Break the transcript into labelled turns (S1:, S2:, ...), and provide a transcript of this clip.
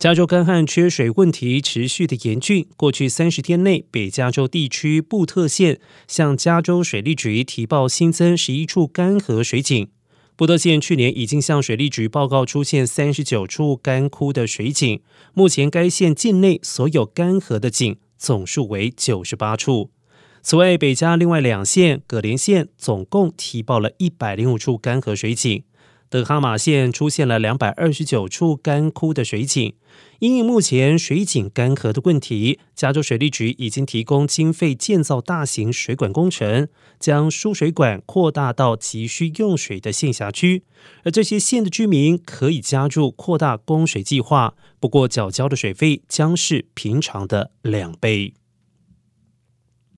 S1: 加州干旱缺水问题持续的严峻。过去三十天内，北加州地区布特县向加州水利局提报新增十一处干涸水井。布特县去年已经向水利局报告出现三十九处干枯的水井，目前该县境内所有干涸的井总数为九十八处。此外，北加另外两县葛连县总共提报了一百零五处干涸水井。德哈马县出现了两百二十九处干枯的水井，因应目前水井干涸的问题，加州水利局已经提供经费建造大型水管工程，将输水管扩大到急需用水的县辖区，而这些县的居民可以加入扩大供水计划，不过缴交的水费将是平常的两倍。